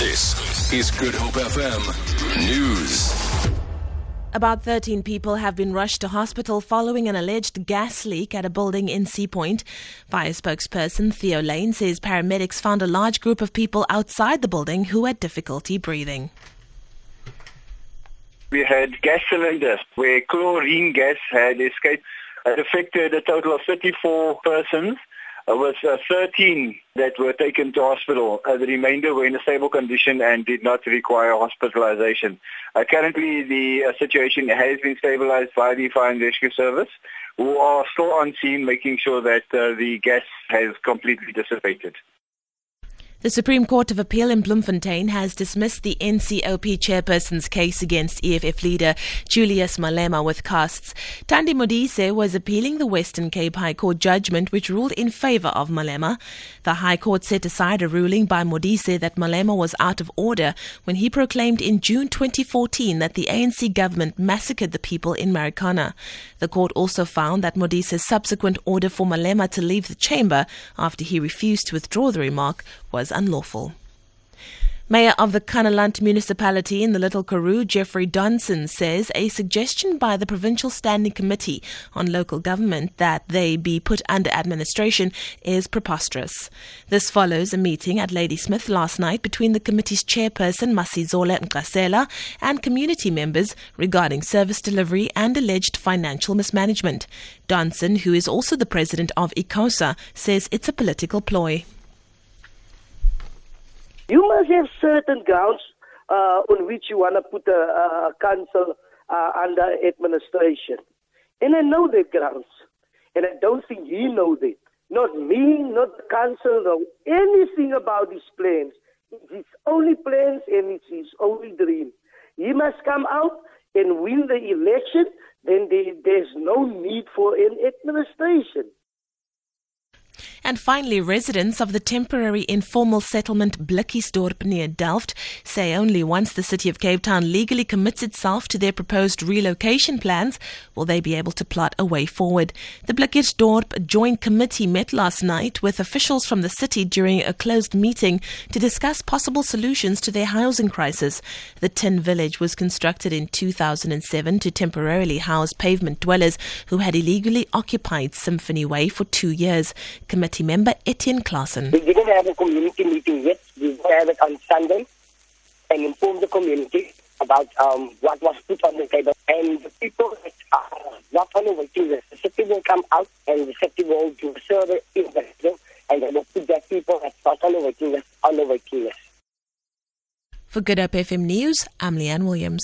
This is Good Hope FM News. About 13 people have been rushed to hospital following an alleged gas leak at a building in Sea Point. Fire spokesperson Theo Layne says paramedics found a large group of people outside the building who had difficulty breathing. We had gas cylinders where chlorine gas had escaped. It affected a total of 34 persons with uh, 13 that were taken to hospital. Uh, the remainder were in a stable condition and did not require hospitalization. Uh, currently, the situation has been stabilized by the Fire and Rescue Service, who are still on scene making sure that the gas has completely dissipated. The Supreme Court of Appeal in Bloemfontein has dismissed the NCOP chairperson's case against EFF leader Julius Malema with costs. Thandi Modise was appealing the Western Cape High Court judgment which ruled in favor of Malema. The High Court set aside a ruling by Modise that Malema was out of order when he proclaimed in June 2014 that the ANC government massacred the people in Marikana. The court also found that Modise's subsequent order for Malema to leave the chamber after he refused to withdraw the remark was unlawful. Mayor of the Kannaland municipality in the Little Karoo, Jeffrey Donson, says a suggestion by the Provincial Standing Committee on Local Government that they be put under administration is preposterous. This follows a meeting at Ladysmith last night between the committee's chairperson, Masizole Mnqasela, and community members regarding service delivery and alleged financial mismanagement. Donson, who is also the president of ICOSA, says it's a political ploy. You must have certain grounds uh, on which you want to put a, a council uh, under administration. And I know the grounds. And I don't think he knows it. Not me, not the council, know anything about his plans. It's his only plans and it's his only dream. He must come out and win the election, then there's no need for an administration. And finally, residents of the temporary informal settlement Blikkiesdorp near Delft say only once the city of Cape Town legally commits itself to their proposed relocation plans will they be able to plot a way forward. The Blikkiesdorp Joint Committee met last night with officials from the city during a closed meeting to discuss possible solutions to their housing crisis. The tin village was constructed in 2007 to temporarily house pavement dwellers who had illegally occupied Symphony Way for two years. Committee member Etienne Claassen. We didn't have a community meeting yet. We will have it on Sunday and inform the community about um, what was put on the table. And the people that are not on the waiting list, the city will come out and the city will do a survey in the and they will put their people that's not on the waiting list on the waiting list. For Good Hope FM News, I'm Leanne Williams.